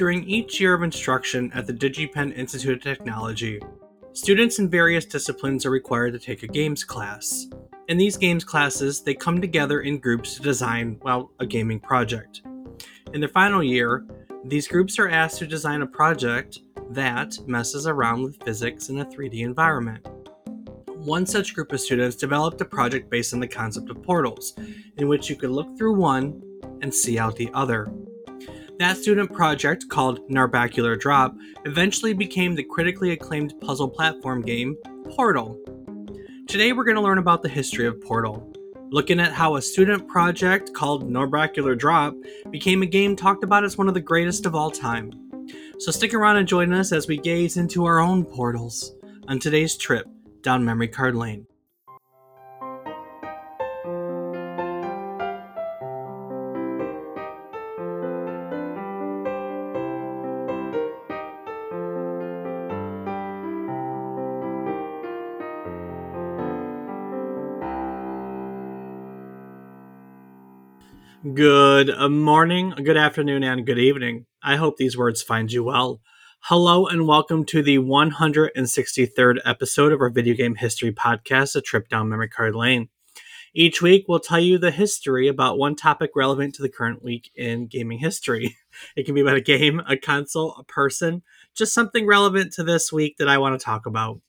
During each year of instruction at the DigiPen Institute of Technology, students in various disciplines are required to take a games class. In these games classes, they come together in groups to design, well, a gaming project. In their final year, these groups are asked to design a project that messes around with physics in a 3D environment. One such group of students developed a project based on the concept of portals, in which you could look through one and see out the other. That student project, called Narbacular Drop, eventually became the critically acclaimed puzzle platform game Portal. Today we're going to learn about the history of Portal, looking at how a student project called Narbacular Drop became a game talked about as one of the greatest of all time. So stick around and join us as we gaze into our own portals on today's trip down memory card lane. Good uh, morning, good afternoon, and good evening. I hope these words find you well. Hello, and welcome to the 163rd episode of our video game history podcast, A Trip Down Memory Card Lane. Each week, we'll tell you the history about one topic relevant to the current week in gaming history. It can be about a game, a console, a person, just something relevant to this week that I want to talk about.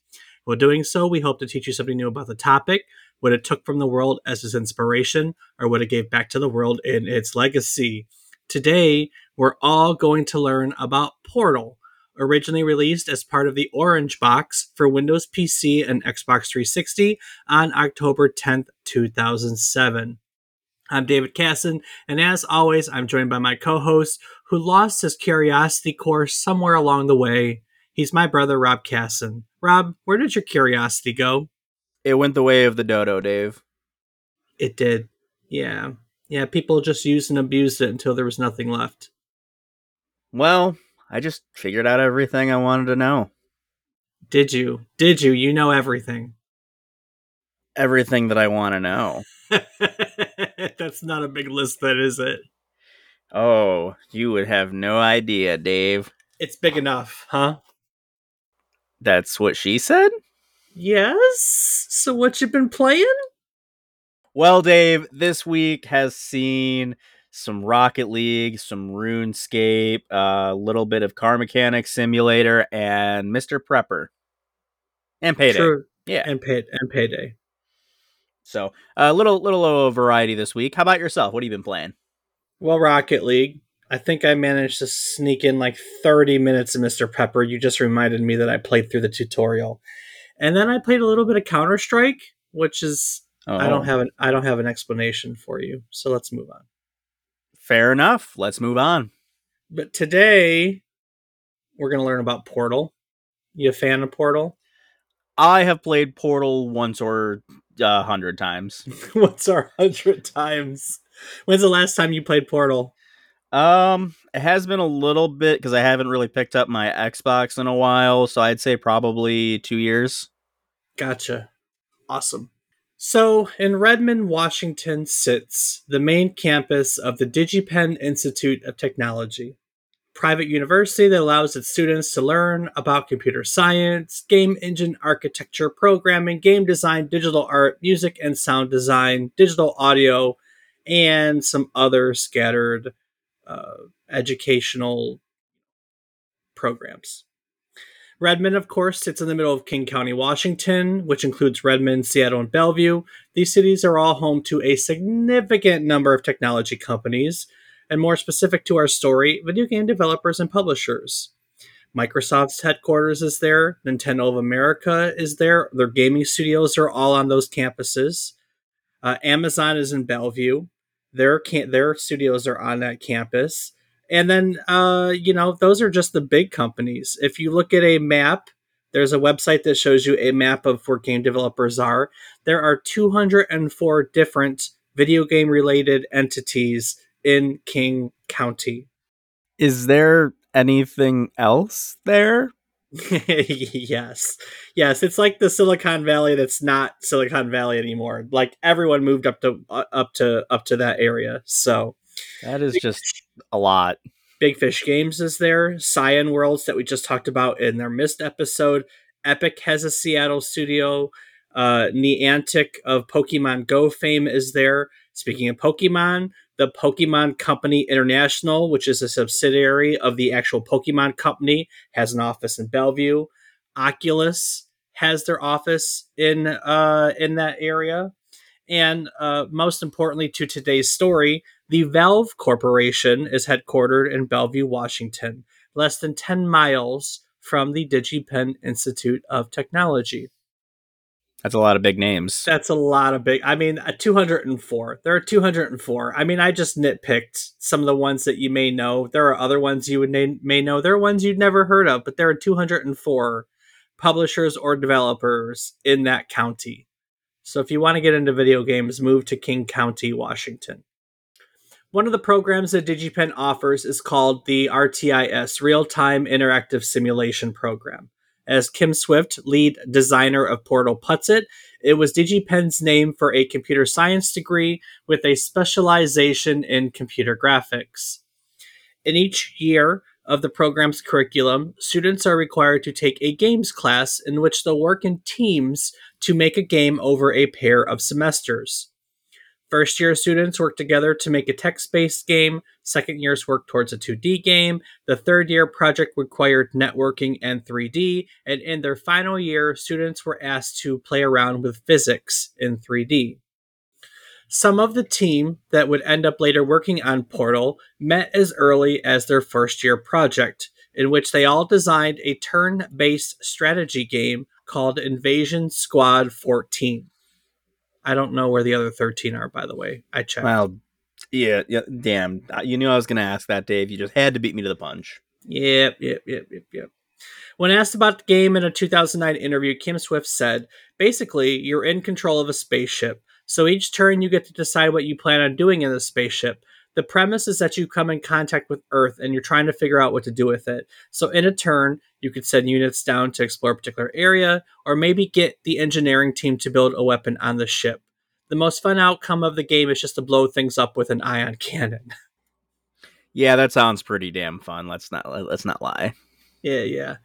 While doing so, we hope to teach you something new about the topic, what it took from the world as its inspiration, or what it gave back to the world in its legacy. Today, we're all going to learn about Portal, originally released as part of the Orange Box for Windows PC and Xbox 360 on October 10th, 2007. I'm David Casson, and as always, I'm joined by my co host who lost his curiosity course somewhere along the way. He's my brother, Rob Casson. Rob, where did your curiosity go? It went the way of the dodo, Dave. It did. Yeah. Yeah, people just used and abused it until there was nothing left. Well, I just figured out everything I wanted to know. Did you? Did you? You know everything. Everything that I want to know. That's not a big list, then, is it? Oh, you would have no idea, Dave. It's big enough, huh? That's what she said? Yes. So, what you been playing? Well, Dave, this week has seen some Rocket League, some RuneScape, a little bit of Car Mechanic Simulator, and Mr. Prepper, and Payday. True. Yeah, And pay and payday. so a little little of variety this week. How about yourself? What have you been playing? Well, Rocket League. I think I managed to sneak in like 30 minutes of Mr. Pepper. You just reminded me that I played through the tutorial. And then I played a little bit of Counter Strike, which is Oh, I don't oh. have an I don't have an explanation for you. So let's move on. Fair enough. Let's move on. But today we're going to learn about Portal. You a fan of Portal? I have played Portal once or a hundred times. What's our hundred times? When's the last time you played Portal? Um, it has been a little bit because I haven't really picked up my Xbox in a while, so I'd say probably two years. Gotcha. Awesome. So, in Redmond, Washington sits the main campus of the DigiPen Institute of Technology, private university that allows its students to learn about computer science, game engine architecture, programming, game design, digital art, music and sound design, digital audio, and some other scattered uh, educational programs. Redmond, of course, sits in the middle of King County, Washington, which includes Redmond, Seattle, and Bellevue. These cities are all home to a significant number of technology companies, and more specific to our story, video game developers and publishers. Microsoft's headquarters is there, Nintendo of America is there, their gaming studios are all on those campuses. Uh, Amazon is in Bellevue, their, can- their studios are on that campus. And then uh, you know those are just the big companies. If you look at a map there's a website that shows you a map of where game developers are. There are 204 different video game related entities in king county. Is there anything else there? yes yes it's like the silicon valley that's not silicon valley anymore like everyone moved up to uh, up to up to that area so That is just a lot. Big Fish Games is there. Cyan Worlds that we just talked about in their Myst episode. Epic has a Seattle studio. Uh, Niantic of Pokemon Go fame is there. Speaking of Pokemon, the Pokemon Company International, which is a subsidiary of the actual Pokemon Company, has an office in Bellevue. Oculus has their office in uh, in that area. And uh, most importantly to today's story, the Valve Corporation is headquartered in Bellevue, Washington, less than 10 miles from the DigiPen Institute of Technology. That's a lot of big names. That's a lot of big. I mean, uh, a 204. There are 204. I mean, I just nitpicked some of the ones that you may know. There are other ones you would na- may know. There are ones you'd never heard of, but there are 204 publishers or developers in that county. So if you want to get into video games, move to King County, Washington. One of the programs that DigiPen offers is called the RTIS, Real Time Interactive Simulation Program. As Kim Swift, lead designer of Portal, puts it, it was DigiPen's name for a computer science degree with a specialization in computer graphics. In each year of the program's curriculum, students are required to take a games class in which they'll work in teams to make a game over a pair of semesters. First year students work together to make a text based game. Second years work towards a 2D game. The third year project required networking and 3D. And in their final year, students were asked to play around with physics in 3D. Some of the team that would end up later working on Portal met as early as their first year project, in which they all designed a turn based strategy game called Invasion Squad 14. I don't know where the other 13 are, by the way. I checked. Well, yeah, yeah, damn. You knew I was going to ask that, Dave. You just had to beat me to the punch. Yep, yep, yep, yep, yep. When asked about the game in a 2009 interview, Kim Swift said, basically, you're in control of a spaceship. So each turn, you get to decide what you plan on doing in the spaceship. The premise is that you come in contact with Earth and you're trying to figure out what to do with it. So in a turn, you could send units down to explore a particular area, or maybe get the engineering team to build a weapon on the ship. The most fun outcome of the game is just to blow things up with an ion cannon. Yeah, that sounds pretty damn fun. Let's not let's not lie. Yeah, yeah.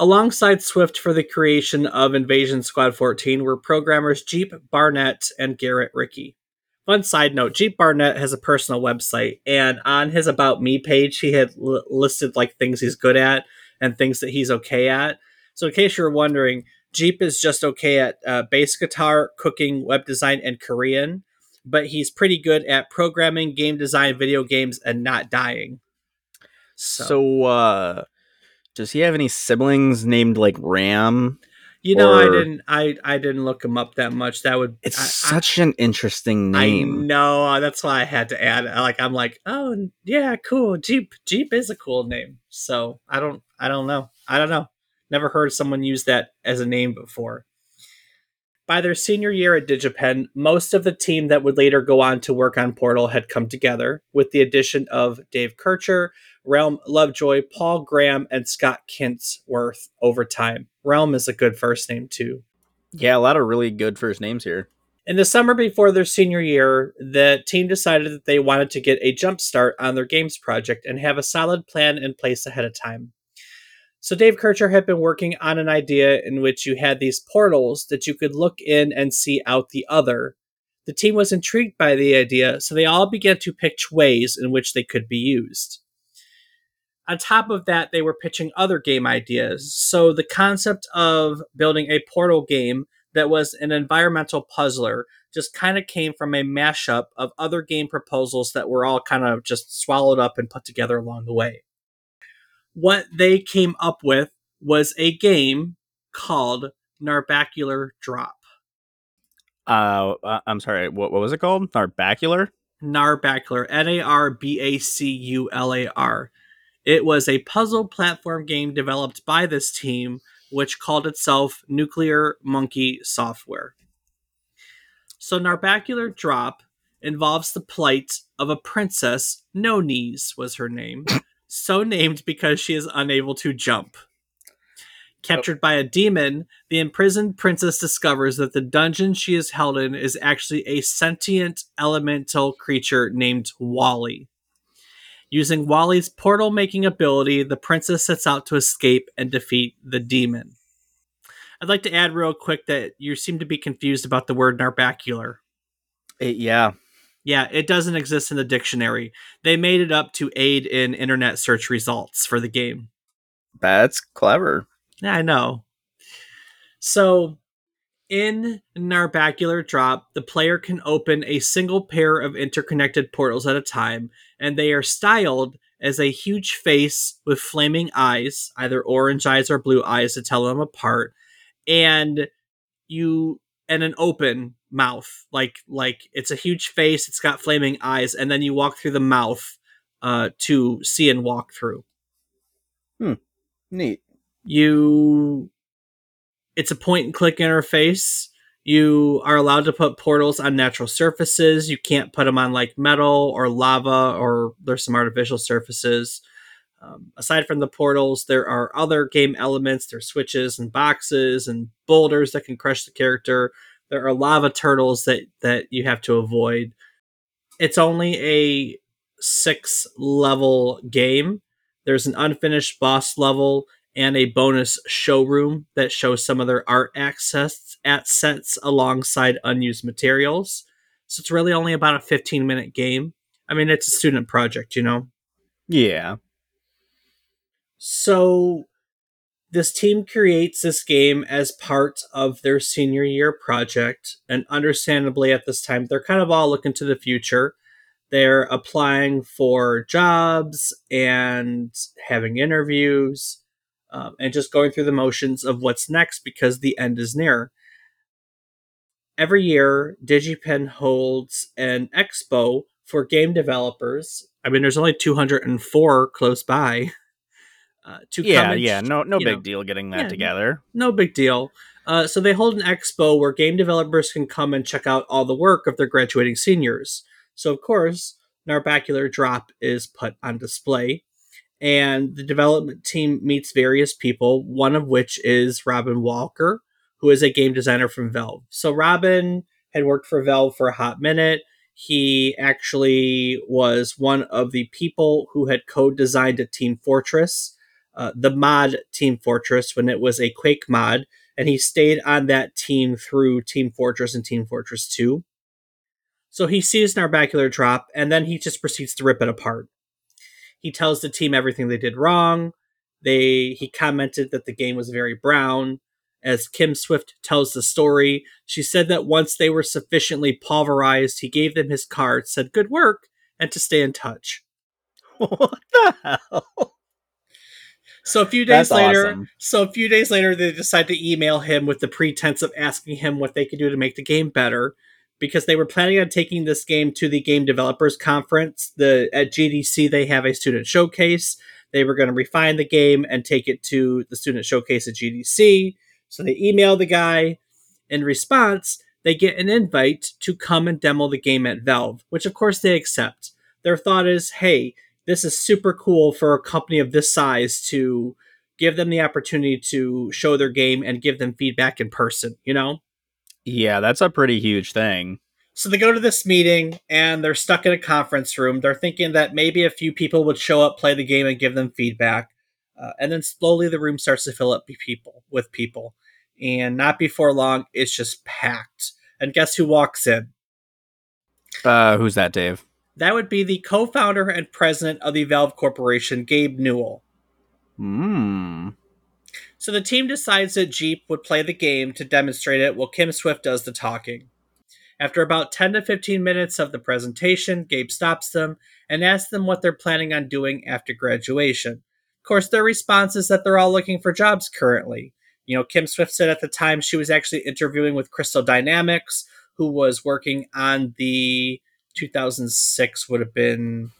Alongside Swift for the creation of Invasion Squad 14 were programmers Jeep Barnett and Garret Rickey. Fun side note Jeep Barnett has a personal website, and on his About Me page, he had l- listed like things he's good at and things that he's okay at. So, in case you're wondering, Jeep is just okay at uh, bass guitar, cooking, web design, and Korean, but he's pretty good at programming, game design, video games, and not dying. So, so uh, does he have any siblings named like Ram? You know. I didn't. I I didn't look him up that much. That would. It's I, such I, an interesting name. I know. Uh, that's why I had to add. Uh, like I'm like, oh yeah, cool. Jeep. Jeep is a cool name. So I don't. I don't know. I don't know. Never heard someone use that as a name before. By their senior year at DigiPen, most of the team that would later go on to work on Portal had come together, with the addition of Dave Kircher, Realm Lovejoy, Paul Graham, and Scott Klintworth over time. Realm is a good first name, too. Yeah, a lot of really good first names here. In the summer before their senior year, the team decided that they wanted to get a jump start on their games project and have a solid plan in place ahead of time. So Dave Kircher had been working on an idea in which you had these portals that you could look in and see out the other. The team was intrigued by the idea, so they all began to pitch ways in which they could be used. On top of that, they were pitching other game ideas. So the concept of building a portal game that was an environmental puzzler just kind of came from a mashup of other game proposals that were all kind of just swallowed up and put together along the way what they came up with was a game called Narbacular Drop. Uh, uh, I'm sorry. What, what was it called? Narbacular. Narbacular. N a r b a c u l a r. It was a puzzle platform game developed by this team, which called itself Nuclear Monkey Software. So, Narbacular Drop involves the plight of a princess. No Knees was her name. so named because she is unable to jump. Captured by a demon, the imprisoned princess discovers that the dungeon she is held in is actually a sentient elemental creature named Wally. Using Wally's portal making ability, the princess sets out to escape and defeat the demon. I'd like to add real quick that you seem to be confused about the word narbacular. It- yeah. Yeah, it doesn't exist in the dictionary. They made it up to aid in internet search results for the game. That's clever. Yeah, I know. So, in Narbacular Drop, the player can open a single pair of interconnected portals at a time, and they are styled as a huge face with flaming eyes, either orange eyes or blue eyes to tell them apart, and you and an open mouth, like like it's a huge face, it's got flaming eyes, and then you walk through the mouth uh, to see and walk through Hmm. Neat. you it's a point and click interface. You are allowed to put portals on natural surfaces. You can't put them on like metal or lava or there's some artificial surfaces. Um, aside from the portals there are other game elements. There's switches and boxes and boulders that can crush the character. There are lava turtles that that you have to avoid. It's only a six level game. There's an unfinished boss level and a bonus showroom that shows some of their art access at sets alongside unused materials. So it's really only about a 15 minute game. I mean, it's a student project, you know? Yeah. So this team creates this game as part of their senior year project. And understandably, at this time, they're kind of all looking to the future. They're applying for jobs and having interviews um, and just going through the motions of what's next because the end is near. Every year, DigiPen holds an expo for game developers. I mean, there's only 204 close by. Uh, to come Yeah, and yeah. No no big know, deal getting that yeah, together. no big deal. Uh, so they hold an expo where game developers can come and check out all the work of their graduating seniors. So of course, Narbacular Drop is put on display, and the development team meets various people. One of which is Robin Walker, who is a game designer from Valve. So Robin had worked for Valve for a hot minute. He actually was one of the people who had co-designed a Team Fortress uh, the mod Team Fortress when it was a Quake mod, and he stayed on that team through Team Fortress and Team Fortress 2. So he sees Narbacular drop, and then he just proceeds to rip it apart. He tells the team everything they did wrong. They he commented that the game was very brown. As Kim Swift tells the story, she said that once they were sufficiently pulverized, he gave them his card, said good work, and to stay in touch. what the hell? So a few days That's later, awesome. so a few days later, they decide to email him with the pretense of asking him what they could do to make the game better, because they were planning on taking this game to the Game Developers Conference. The at GDC they have a student showcase. They were going to refine the game and take it to the student showcase at GDC. So they email the guy. In response, they get an invite to come and demo the game at Valve, which of course they accept. Their thought is, hey, this is super cool for a company of this size to give them the opportunity to show their game and give them feedback in person, you know? Yeah, that's a pretty huge thing. So they go to this meeting and they're stuck in a conference room. They're thinking that maybe a few people would show up, play the game, and give them feedback. Uh, and then slowly the room starts to fill up with people with people. And not before long, it's just packed. And guess who walks in? Uh who's that, Dave? That would be the co-founder and president of the Valve Corporation, Gabe Newell. Hmm. So the team decides that Jeep would play the game to demonstrate it while Kim Swift does the talking. After about 10 to 15 minutes of the presentation, Gabe stops them and asks them what they're planning on doing after graduation. Of course, their response is that they're all looking for jobs currently. You know, Kim Swift said at the time she was actually interviewing with Crystal Dynamics, who was working on the 2006 would have been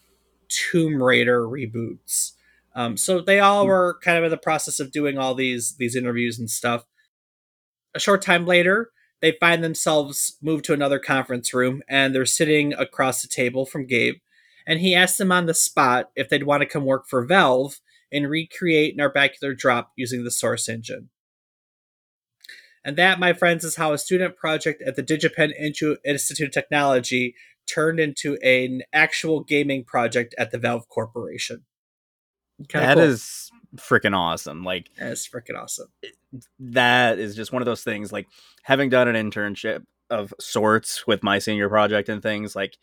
Tomb Raider reboots. Um, so they all were kind of in the process of doing all these these interviews and stuff. A short time later, they find themselves moved to another conference room, and they're sitting across the table from Gabe. And he asks them on the spot if they'd want to come work for Valve and recreate Narbacular Drop using the Source engine. And that, my friends, is how a student project at the DigiPen Institute of Technology turned into an actual gaming project at the Valve Corporation. Kinda that cool. is freaking awesome. Like that's freaking awesome. That is just one of those things. Like having done an internship of sorts with my senior project and things like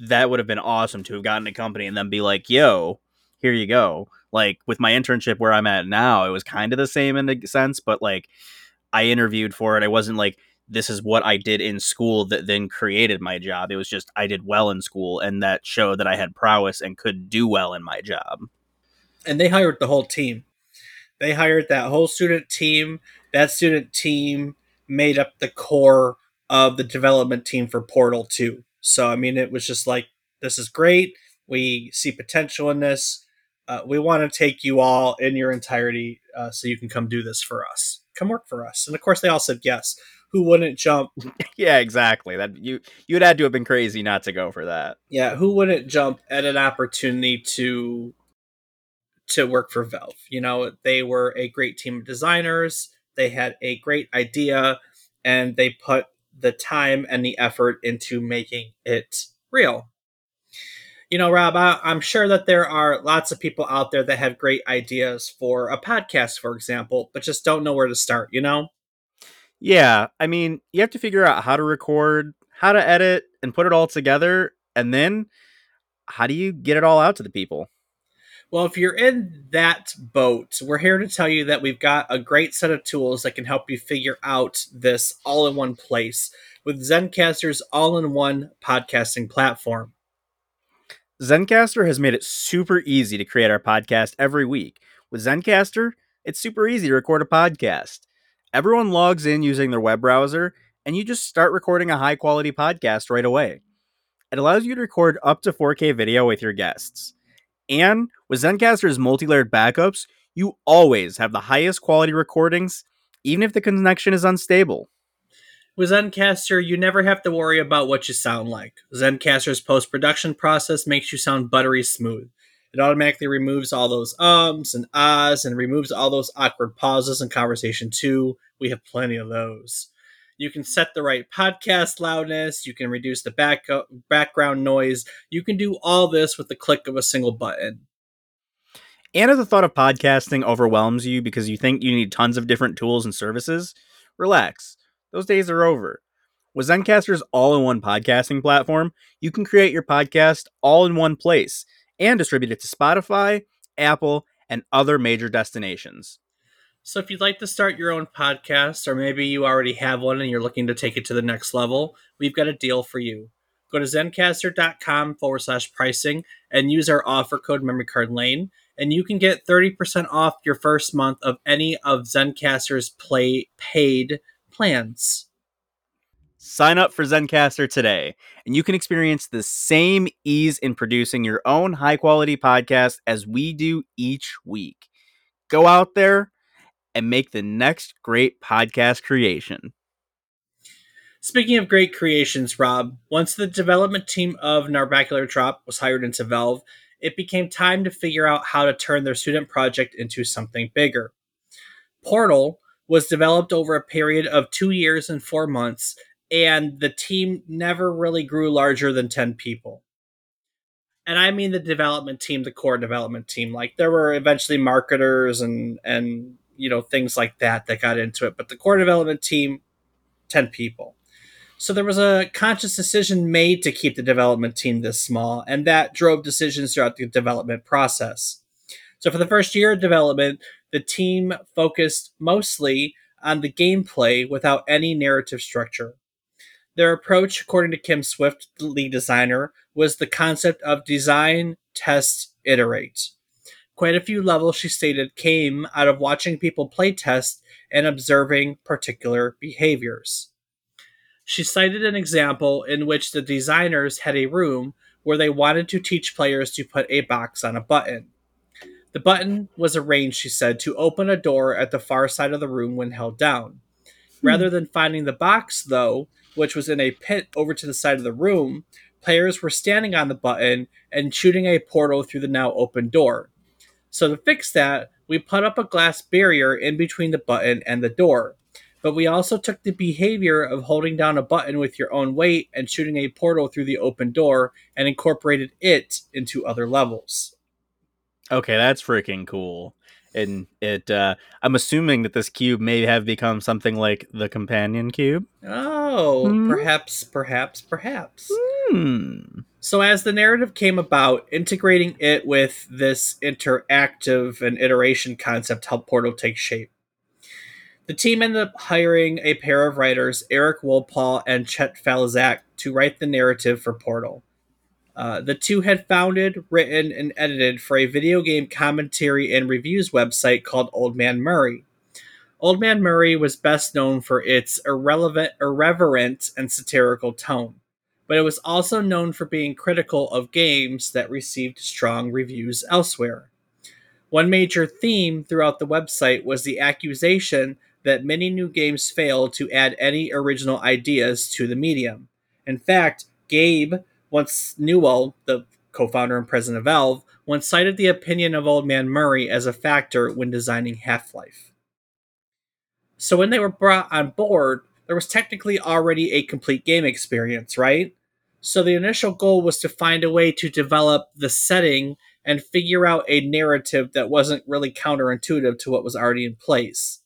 that would have been awesome to have gotten a company and then be like, "Yo, here you go." Like with my internship where I'm at now, it was kind of the same in a sense, but like I interviewed for it. I wasn't like this is what I did in school that then created my job. It was just I did well in school and that showed that I had prowess and could do well in my job. And they hired the whole team. They hired that whole student team. That student team made up the core of the development team for Portal 2. So, I mean, it was just like, this is great. We see potential in this. Uh, we want to take you all in your entirety uh, so you can come do this for us. Come work for us. And of course, they all said yes. Who wouldn't jump? yeah, exactly. That you you'd had to have been crazy not to go for that. Yeah, who wouldn't jump at an opportunity to to work for Valve? You know, they were a great team of designers. They had a great idea, and they put the time and the effort into making it real. You know, Rob, I, am sure that there are lots of people out there that have great ideas for a podcast, for example, but just don't know where to start, you know? Yeah. I mean, you have to figure out how to record, how to edit, and put it all together. And then how do you get it all out to the people? Well, if you're in that boat, we're here to tell you that we've got a great set of tools that can help you figure out this all in one place with Zencastr's all in one podcasting platform. Zencastr has made it super easy to create our podcast every week. With Zencastr, it's super easy to record a podcast. Everyone logs in using their web browser, and you just start recording a high quality podcast right away. It allows you to record up to 4K video with your guests. And with Zencastr's multi layered backups, you always have the highest quality recordings, even if the connection is unstable. With Zencastr, you never have to worry about what you sound like. Zencastr's post production process makes you sound buttery smooth. It automatically removes all those ums and ahs and removes all those awkward pauses in conversation too. We have plenty of those. You can set the right podcast loudness. You can reduce the back uh, background noise. You can do all this with the click of a single button. And if the thought of podcasting overwhelms you because you think you need tons of different tools and services, relax. Those days are over. With Zencastr's all in one podcasting platform, you can create your podcast all in one place and distribute it to Spotify, Apple, and other major destinations. So if you'd like to start your own podcast, or maybe you already have one and you're looking to take it to the next level, we've got a deal for you. Go to zencastr.com forward slash pricing and use our offer code memory card lane, and you can get 30% off your first month of any of Zencastr's play paid plans. Sign up for Zencastr today, and you can experience the same ease in producing your own high quality podcast as we do each week. Go out there and make the next great podcast creation. Speaking of great creations, Rob, once the development team of Narbacular Drop was hired into Valve, it became time to figure out how to turn their student project into something bigger. Portal was developed over a period of two years and four months, and the team never really grew larger than 10 people. And I mean the development team, the core development team. Like there were eventually marketers and and you know things like that that got into it. But the core development team 10 people. So there was a conscious decision made to keep the development team this small and that drove decisions throughout the development process. So for the first year of development the team focused mostly on the gameplay without any narrative structure. Their approach according to kim swift the lead designer was the concept of design test iterate Quite a few levels, she stated, came out of watching people playtest and observing particular behaviors. She cited an example in which the designers had a room where they wanted to teach players to put a box on a button. The button was arranged, she said, to open a door at the far side of the room when held down. Hmm. Rather than finding the box, though, which was in a pit over to the side of the room, players were standing on the button and shooting a portal through the now open door. So to fix that, we put up a glass barrier in between the button and the door. but we also took the behavior of holding down a button with your own weight and shooting a portal through the open door and incorporated it into other levels. Okay, that's freaking cool. And it uh I'm assuming that this cube may have become something like the companion cube. Oh, Hmm? perhaps, perhaps, perhaps. Hmm. So, as the narrative came about, integrating it with this interactive and iteration concept helped Portal take shape. The team ended up hiring a pair of writers, Eric Wolpaw and Chet Faliszek, to write the narrative for Portal. Uh, the two had founded, written, and edited for a video game commentary and reviews website called Old Man Murray. Old Man Murray was best known for its irrelevant, irreverent, and satirical tone but it was also known for being critical of games that received strong reviews elsewhere. One major theme throughout the website was the accusation that many new games fail to add any original ideas to the medium. In fact, Gabe once Newell, the co-founder and president of Valve, once cited the opinion of Old Man Murray as a factor when designing Half-Life. So when they were brought on board, there was technically already a complete game experience, right? So the initial goal was to find a way to develop the setting and figure out a narrative that wasn't really counterintuitive to what was already in place.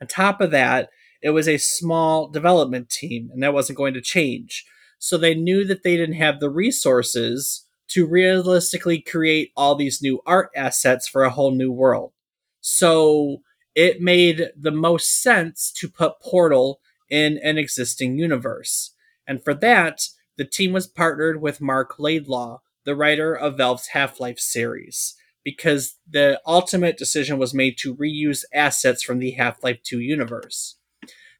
On top of that, it was a small development team, and that wasn't going to change. So they knew that they didn't have the resources to realistically create all these new art assets for a whole new world. So it made the most sense to put Portal in an existing universe. And for that, the team was partnered with Marc Laidlaw, the writer of Valve's Half Life series, because the ultimate decision was made to reuse assets from the Half Life 2 universe.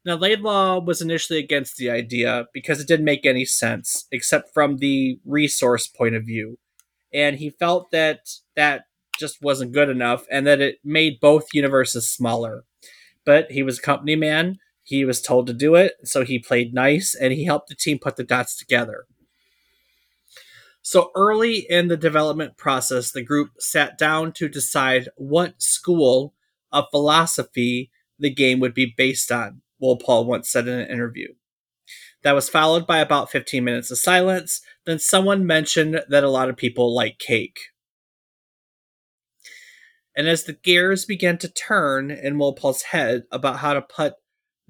Now, Laidlaw was initially against the idea because it didn't make any sense, except from the resource point of view. And he felt that that just wasn't good enough and that it made both universes smaller. But he was a company man, he was told to do it, so he played nice and he helped the team put the dots together. So early in the development process, the group sat down to decide what school of philosophy the game would be based on, Wolpaw once said in an interview. That was followed by about 15 minutes of silence. Then someone mentioned that a lot of people like cake. And as the gears began to turn in Wolpaw's head about how to put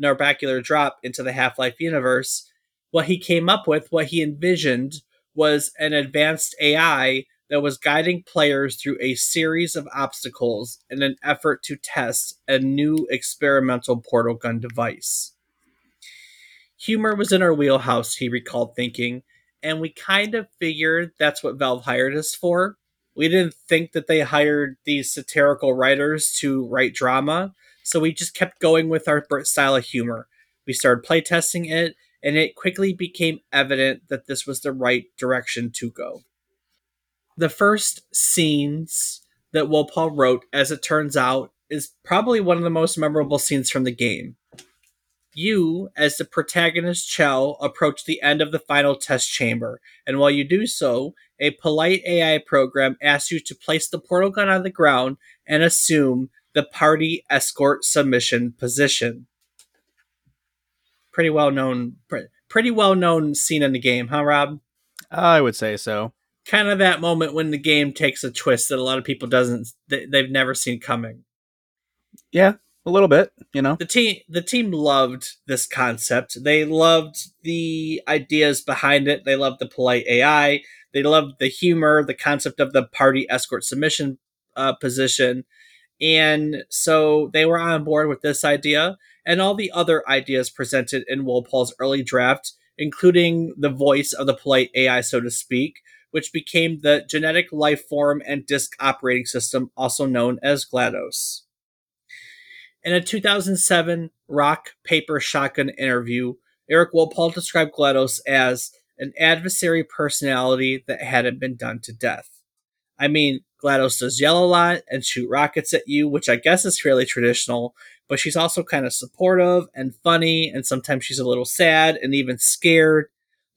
Narbacular Drop into the Half Life universe, what he came up with, what he envisioned, was an advanced AI that was guiding players through a series of obstacles in an effort to test a new experimental portal gun device. Humor was in our wheelhouse, he recalled thinking, and we kind of figured that's what Valve hired us for. We didn't think that they hired these satirical writers to write drama, so we just kept going with our style of humor. We started playtesting it, and it quickly became evident that this was the right direction to go. The first scenes that Wolpaw wrote, as it turns out, is probably one of the most memorable scenes from the game. You, as the protagonist Chell, approach the end of the final test chamber, and while you do so, a polite AI program asks you to place the portal gun on the ground and assume the party escort submission position. Pretty well known, pretty well known scene in the game, huh, Rob? I would say so. Kind of that moment when the game takes a twist that a lot of people doesn't they've never seen coming. Yeah, a little bit, you know. The team the team loved this concept. They loved the ideas behind it. They loved the polite AI. They loved the humor, the concept of the party escort submission uh, position. And so they were on board with this idea and all the other ideas presented in Wolpaw's early draft, including the voice of the polite AI, so to speak, which became the genetic life form and disk operating system, also known as GLaDOS. In a 2007 Rock Paper Shotgun interview, Eric Wolpaw described GLaDOS as an adversary personality that hadn't been done to death. I mean, GLaDOS does yell a lot and shoot rockets at you, which I guess is fairly traditional, but she's also kind of supportive and funny, and sometimes she's a little sad and even scared.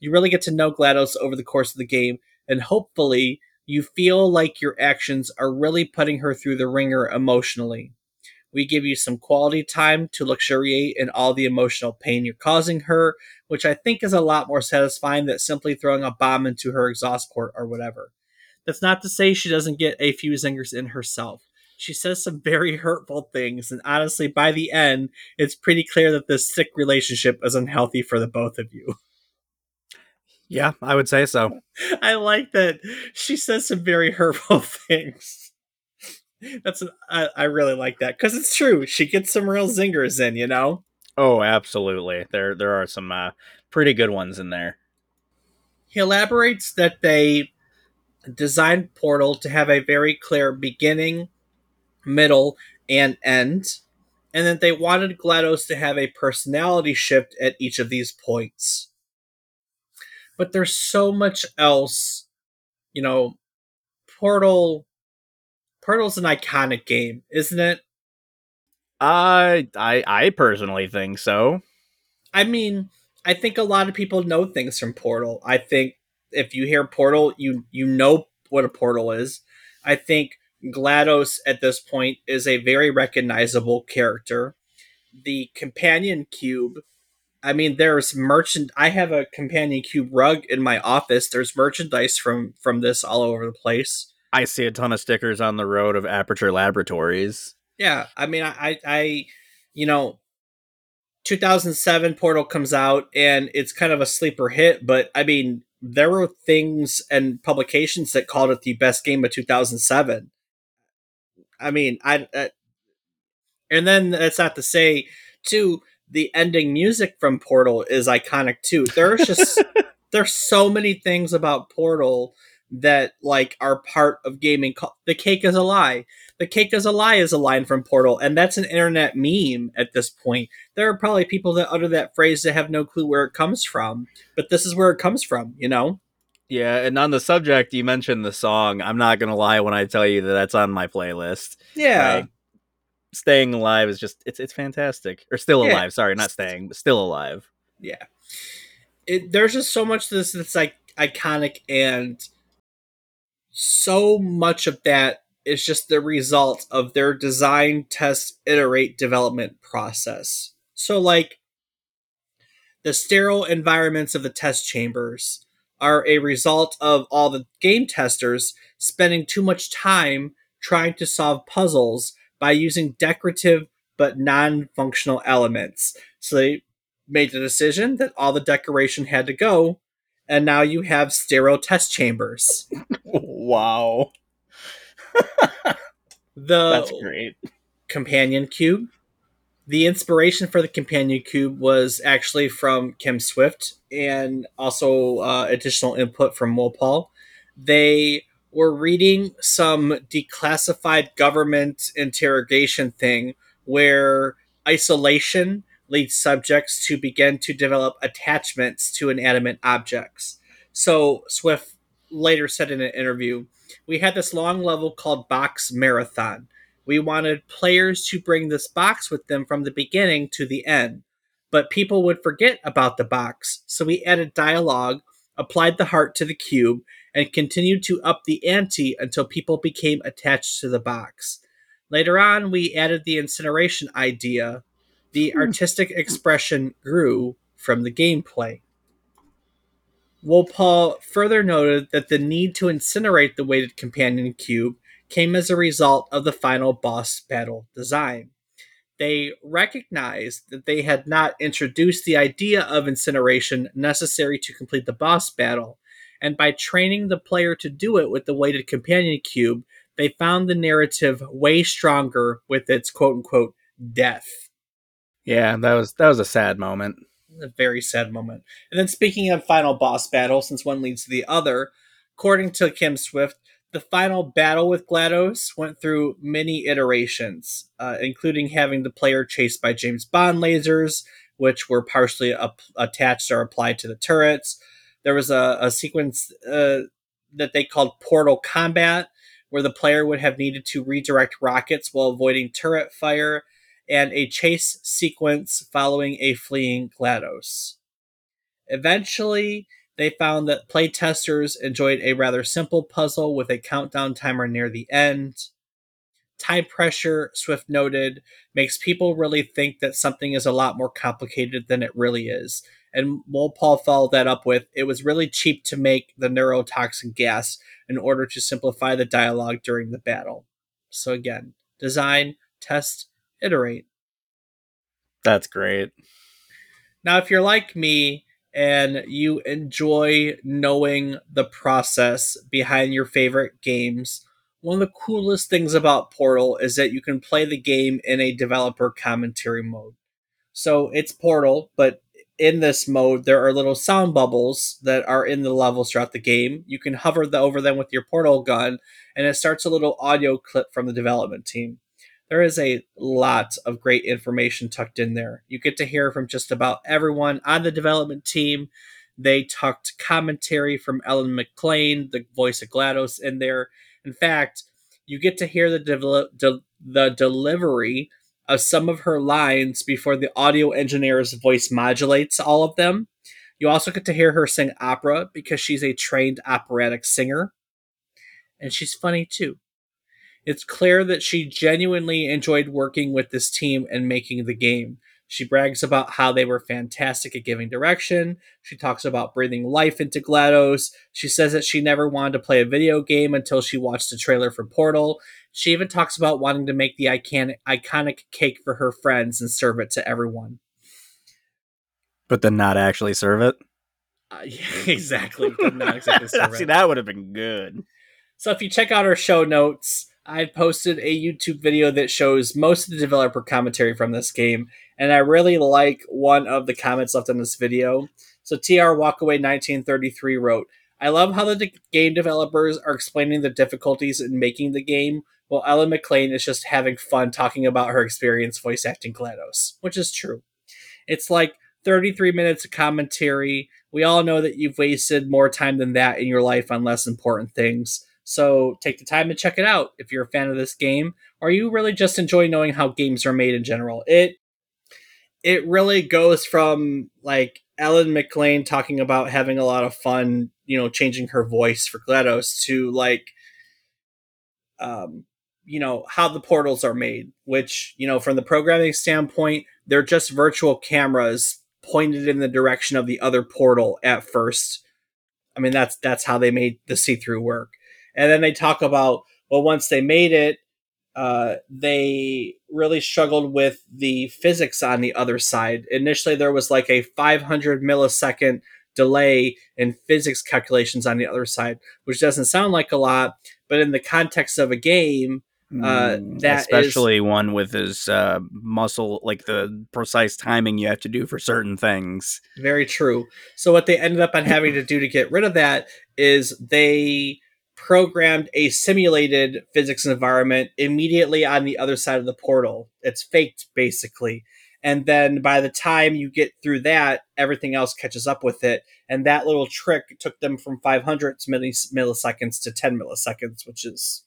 You really get to know GLaDOS over the course of the game, and hopefully, you feel like your actions are really putting her through the ringer emotionally. We give you some quality time to luxuriate in all the emotional pain you're causing her, which I think is a lot more satisfying than simply throwing a bomb into her exhaust port or whatever. That's not to say she doesn't get a few zingers in herself. She says some very hurtful things, and honestly, by the end, it's pretty clear that this sick relationship is unhealthy for the both of you. Yeah, I would say so. I like that she says some very hurtful things. That's I, I really like that because it's true. She gets some real zingers in, you know. Oh, absolutely. There there are some uh, pretty good ones in there. He elaborates that they designed Portal to have a very clear beginning, middle, and end, and that they wanted GLaDOS to have a personality shift at each of these points. But there's so much else, you know. Portal Portal's an iconic game, isn't it? I I I personally think so. I mean, I think a lot of people know things from Portal. I think if you hear Portal, you you know what a portal is. I think GLaDOS at this point is a very recognizable character. The companion cube, I mean, there's merchant. I have a companion cube rug in my office. There's merchandise from from this all over the place. I see a ton of stickers on the road of Aperture Laboratories. Yeah, I mean, I, I, you know, 2007 Portal comes out and it's kind of a sleeper hit, but I mean, there were things and publications that called it the best game of 2007. I mean, I, I and then that's not to say too the ending music from Portal is iconic too. There's just there's so many things about Portal that like are part of gaming. The cake is a lie. The cake is a lie is a line from Portal, and that's an internet meme at this point. There are probably people that utter that phrase that have no clue where it comes from, but this is where it comes from, you know? Yeah, and on the subject, you mentioned the song. I'm not gonna lie when I tell you that that's on my playlist. Yeah. Like, staying alive is just it's it's fantastic. Or still yeah. alive, sorry, not staying, but still alive. Yeah. It, there's just so much this that's like iconic and so much of that is just the result of their design, test, iterate, development process. So, like, the sterile environments of the test chambers are a result of all the game testers spending too much time trying to solve puzzles by using decorative but non functional elements. So, they made the decision that all the decoration had to go, and now you have sterile test chambers. wow. the That's great. Companion cube. The inspiration for the companion cube was actually from Kim Swift and also uh, additional input from Wolpaw. They were reading some declassified government interrogation thing where isolation leads subjects to begin to develop attachments to inanimate objects. So Swift later said in an interview, we had this long level called Box Marathon. We wanted players to bring this box with them from the beginning to the end, but people would forget about the box, so we added dialogue, applied the heart to the cube, and continued to up the ante until people became attached to the box. Later on, we added the incineration idea. The hmm. artistic expression grew from the gameplay. Wolpaw further noted that the need to incinerate the weighted companion cube came as a result of the final boss battle design. They recognized that they had not introduced the idea of incineration necessary to complete the boss battle, and by training the player to do it with the weighted companion cube, they found the narrative way stronger with its quote unquote death. Yeah, that was that was a sad moment a very sad moment. And then speaking of final boss battle, since one leads to the other, according to Kim Swift, the final battle with GLaDOS went through many iterations, uh, including having the player chased by James Bond lasers, which were partially up- attached or applied to the turrets. There was a, a sequence uh, that they called Portal Combat, where the player would have needed to redirect rockets while avoiding turret fire and a chase sequence following a fleeing GLaDOS. Eventually, they found that playtesters enjoyed a rather simple puzzle with a countdown timer near the end. time pressure, Swift noted, makes people really think that something is a lot more complicated than it really is. And Wolpaw followed that up with it was really cheap to make the neurotoxin gas in order to simplify the dialogue during the battle. So, again, design, test, iterate. That's great. Now, if you're like me and you enjoy knowing the process behind your favorite games, one of the coolest things about Portal is that you can play the game in a developer commentary mode. So it's Portal, but in this mode, there are little sound bubbles that are in the levels throughout the game. You can hover the, over them with your portal gun, and it starts a little audio clip from the development team. There is a lot of great information tucked in there. You get to hear from just about everyone on the development team. They tucked commentary from Ellen McLain, the voice of GLaDOS, in there. In fact, you get to hear the de- the delivery of some of her lines before the audio engineer's voice modulates all of them. You also get to hear her sing opera because she's a trained operatic singer. And she's funny too. It's clear that she genuinely enjoyed working with this team and making the game. She brags about how they were fantastic at giving direction. She talks about breathing life into GLaDOS. She says that she never wanted to play a video game until she watched the trailer for Portal. She even talks about wanting to make the iconic, iconic cake for her friends and serve it to everyone. But then not actually serve it? Uh, yeah, exactly. not exactly See, that would have been good. So if you check out our show notes, I posted a YouTube video that shows most of the developer commentary from this game, and I really like one of the comments left on this video. So TR Walkaway 1933 wrote, I love how the de- game developers are explaining the difficulties in making the game, while Ellen McLain is just having fun talking about her experience voice acting GLaDOS, which is true. It's like 33 minutes of commentary. We all know that you've wasted more time than that in your life on less important things. So take the time to check it out if you're a fan of this game, or you really just enjoy knowing how games are made in general. It it really goes from like Ellen McLain talking about having a lot of fun, you know, changing her voice for GLaDOS to like um you know how the portals are made which you know from the programming standpoint they're just virtual cameras pointed in the direction of the other portal at first. I mean that's that's how they made the see-through work and then they talk about well, once they made it, uh, they really struggled with the physics on the other side. Initially, there was like a 500 millisecond delay in physics calculations on the other side, which doesn't sound like a lot, but in the context of a game, uh, mm, that especially is, one with his uh, muscle, like the precise timing you have to do for certain things. Very true. So what they ended up on having to do to get rid of that is they programmed a simulated physics environment immediately on the other side of the portal. It's faked basically. And then by the time you get through that, everything else catches up with it. And that little trick took them from 500 milliseconds to 10 milliseconds, which is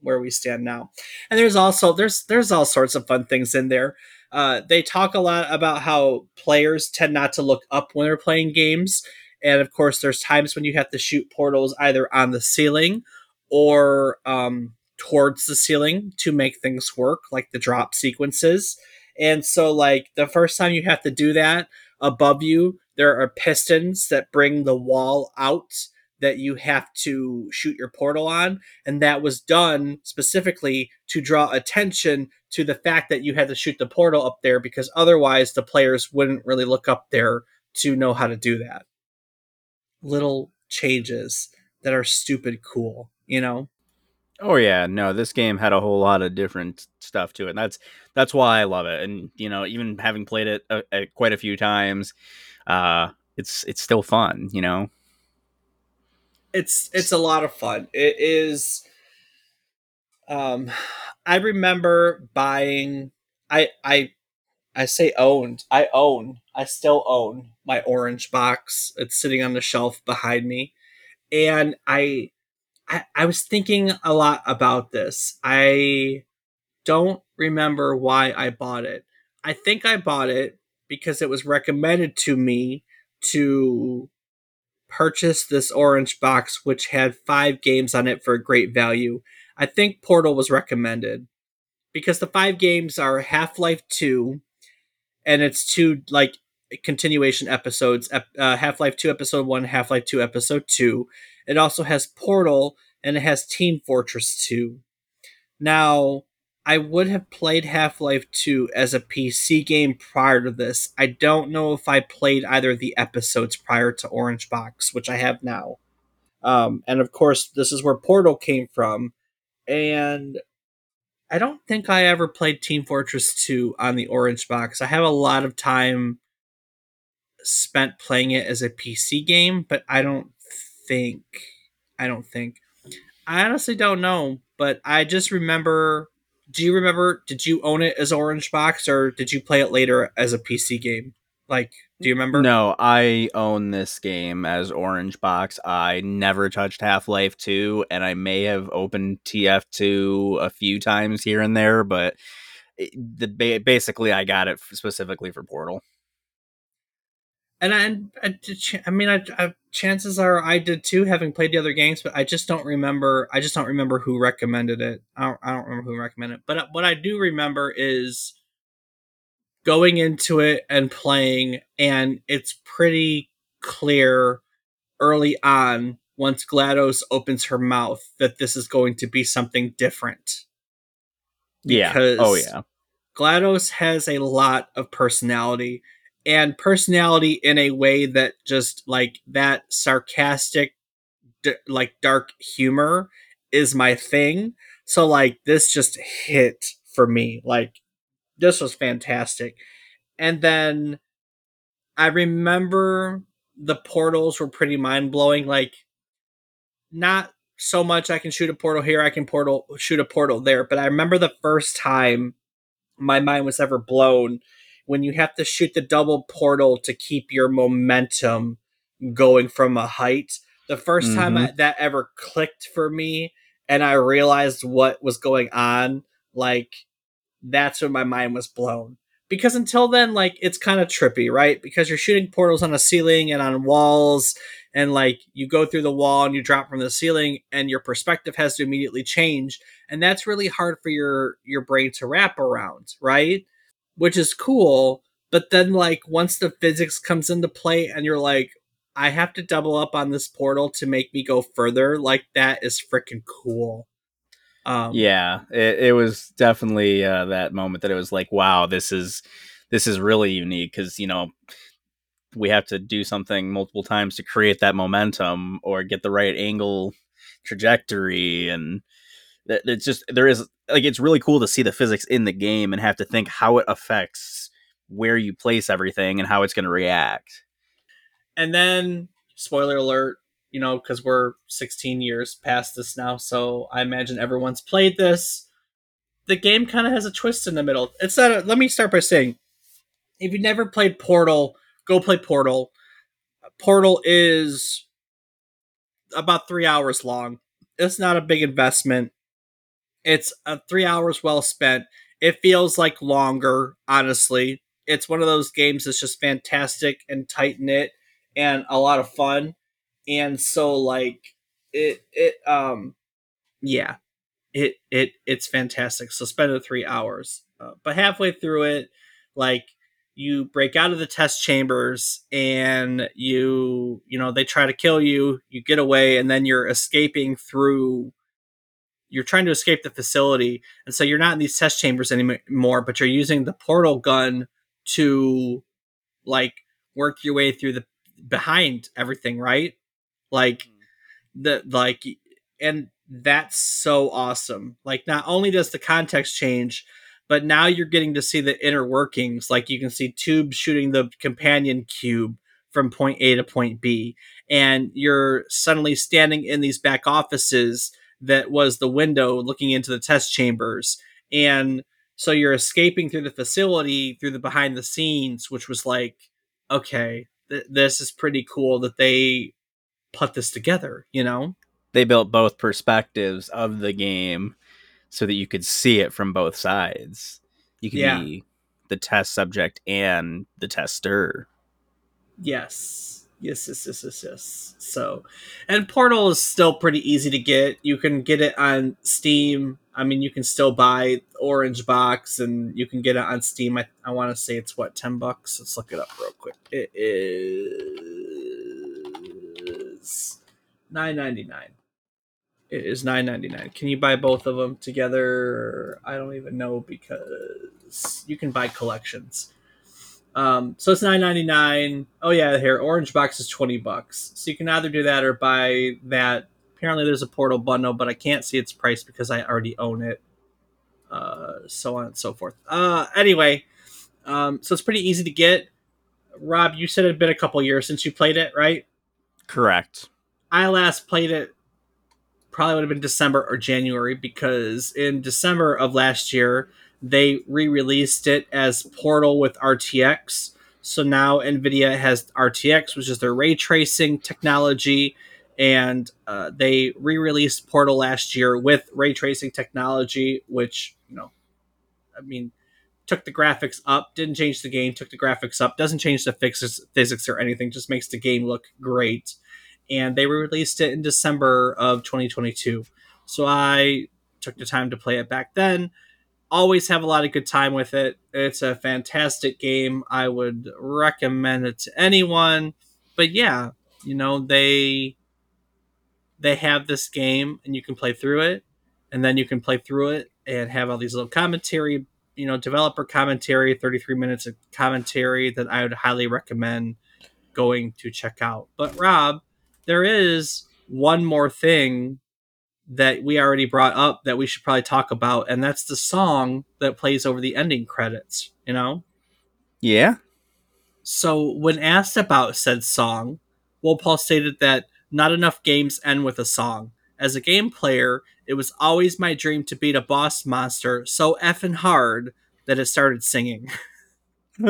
where we stand now. And there's also there's there's all sorts of fun things in there. Uh, they talk a lot about how players tend not to look up when they're playing games and of course, there's times when you have to shoot portals either on the ceiling or um, towards the ceiling to make things work, like the drop sequences. And so, like, the first time you have to do that, above you, there are pistons that bring the wall out that you have to shoot your portal on. And that was done specifically to draw attention to the fact that you had to shoot the portal up there because otherwise the players wouldn't really look up there to know how to do that little changes that are stupid cool, you know? Oh yeah, no, this game had a whole lot of different stuff to it. And that's that's why I love it. And you know, even having played it a, a, quite a few times, uh, it's it's still fun. You know, it's it's a lot of fun. It is. Um, I remember buying. I I I say owned. I own. I still own my orange box. It's sitting on the shelf behind me. And I, I I was thinking a lot about this. I don't remember why I bought it. I think I bought it because it was recommended to me to purchase this orange box which had 5 games on it for a great value. I think Portal was recommended because the five games are Half Life 2, and it's two like continuation episodes uh, Half Life 2 Episode 1, Half Life 2 Episode 2. It also has Portal and it has Team Fortress 2. Now, I would have played Half Life 2 as a PC game prior to this. I don't know if I played either of the episodes prior to Orange Box, which I have now. Um, and of course, this is where Portal came from. And I don't think I ever played Team Fortress 2 on the Orange Box. I have a lot of time spent playing it as a PC game, but I don't think I don't think I honestly don't know, but I just remember do you remember did you own it as Orange Box or did you play it later as a PC game? Like, do you remember? No, I own this game as Orange Box. I never touched Half Life 2, and I may have opened TF2 a few times here and there, but the, basically I got it specifically for Portal and I, I, I mean, I, I, chances are I did too, having played the other games, but I just don't remember. I just don't remember who recommended it. I don't, I don't remember who recommended it. But uh, what I do remember is going into it and playing, and it's pretty clear early on once GLaDOS opens her mouth that this is going to be something different. Yeah. oh yeah. GLaDOS has a lot of personality and personality in a way that just like that sarcastic d- like dark humor is my thing so like this just hit for me like this was fantastic and then i remember the portals were pretty mind-blowing like not so much i can shoot a portal here i can portal shoot a portal there but i remember the first time my mind was ever blown when you have to shoot the double portal to keep your momentum going from a height. The 1st mm-hmm. time I, that ever clicked for me and I realized what was going on, like that's when my mind was blown. Because until then, like it's kind of trippy, right? Because you're shooting portals on a ceiling and on walls, and like you go through the wall and you drop from the ceiling, and your perspective has to immediately change, and that's really hard for your your brain to wrap around, right? which is cool. But then, like, once the physics comes into play and you're like, I have to double up on this portal to make me go further, like, that is freaking cool. Um, yeah, it, it was definitely uh, that moment that it was like, wow, this is this is really unique because you know we have to do something multiple times to create that momentum or get the right angle trajectory and it's just there is like it's really cool to see the physics in the game and have to think how it affects where you place everything and how it's going to react. And then spoiler alert, you know, because we're 16 years past this now, so I imagine everyone's played this. The game kind of has a twist in the middle. It's not. A, let me start by saying, if you've never played Portal, go play Portal. Portal is about three hours long. It's not a big investment. It's a three hours well spent. It feels like longer, honestly. It's one of those games that's just fantastic and tight knit and a lot of fun. And so like it it um yeah. It it it's fantastic. So spend the three hours. Uh, but halfway through it, like you break out of the test chambers and you you know they try to kill you you get away and then you're escaping through you're trying to escape the facility, and so you're not in these test chambers anymore, but you're using the portal gun to like work your way through the behind everything, right? Like hmm. the like and that's so awesome. Like not only does the context change, but now you're getting to see the inner workings. Like you can see Tube shooting the companion cube from point A to point B, and you're suddenly standing in these back offices that was the window looking into the test chambers. And so you're escaping through the facility through the behind the scenes, which was like, okay, th- this is pretty cool that they put this together, you know? They built both perspectives of the game so that you could see it from both sides. You could yeah. be the test subject and the tester. Yes. Yes, yes, yes, yes, yes. So, and Portal is still pretty easy to get. You can get it on Steam. I mean, you can still buy Orange Box, and you can get it on Steam. I, I want to say it's what ten bucks. Let's look it up real quick. It is nine ninety nine. It is nine ninety nine. Can you buy both of them together? I don't even know because you can buy collections. Um, so it's nine ninety nine. Oh yeah, here orange box is twenty bucks. So you can either do that or buy that. Apparently there's a portal bundle, but I can't see its price because I already own it. Uh, so on and so forth. Uh, anyway, um, so it's pretty easy to get. Rob, you said it had been a couple years since you played it, right? Correct. I last played it probably would have been December or January because in December of last year they re-released it as Portal with RTX. So now Nvidia has RTX, which is their ray tracing technology, and uh, they re-released Portal last year with ray tracing technology, which you know, I mean, took the graphics up, didn't change the game, took the graphics up, doesn't change the physics, physics or anything, just makes the game look great and they released it in December of 2022. So I took the time to play it back then. Always have a lot of good time with it. It's a fantastic game. I would recommend it to anyone. But yeah, you know, they they have this game and you can play through it and then you can play through it and have all these little commentary, you know, developer commentary, 33 minutes of commentary that I would highly recommend going to check out. But Rob, there is one more thing that we already brought up that we should probably talk about, and that's the song that plays over the ending credits, you know? Yeah. So, when asked about said song, Paul stated that not enough games end with a song. As a game player, it was always my dream to beat a boss monster so effing hard that it started singing. he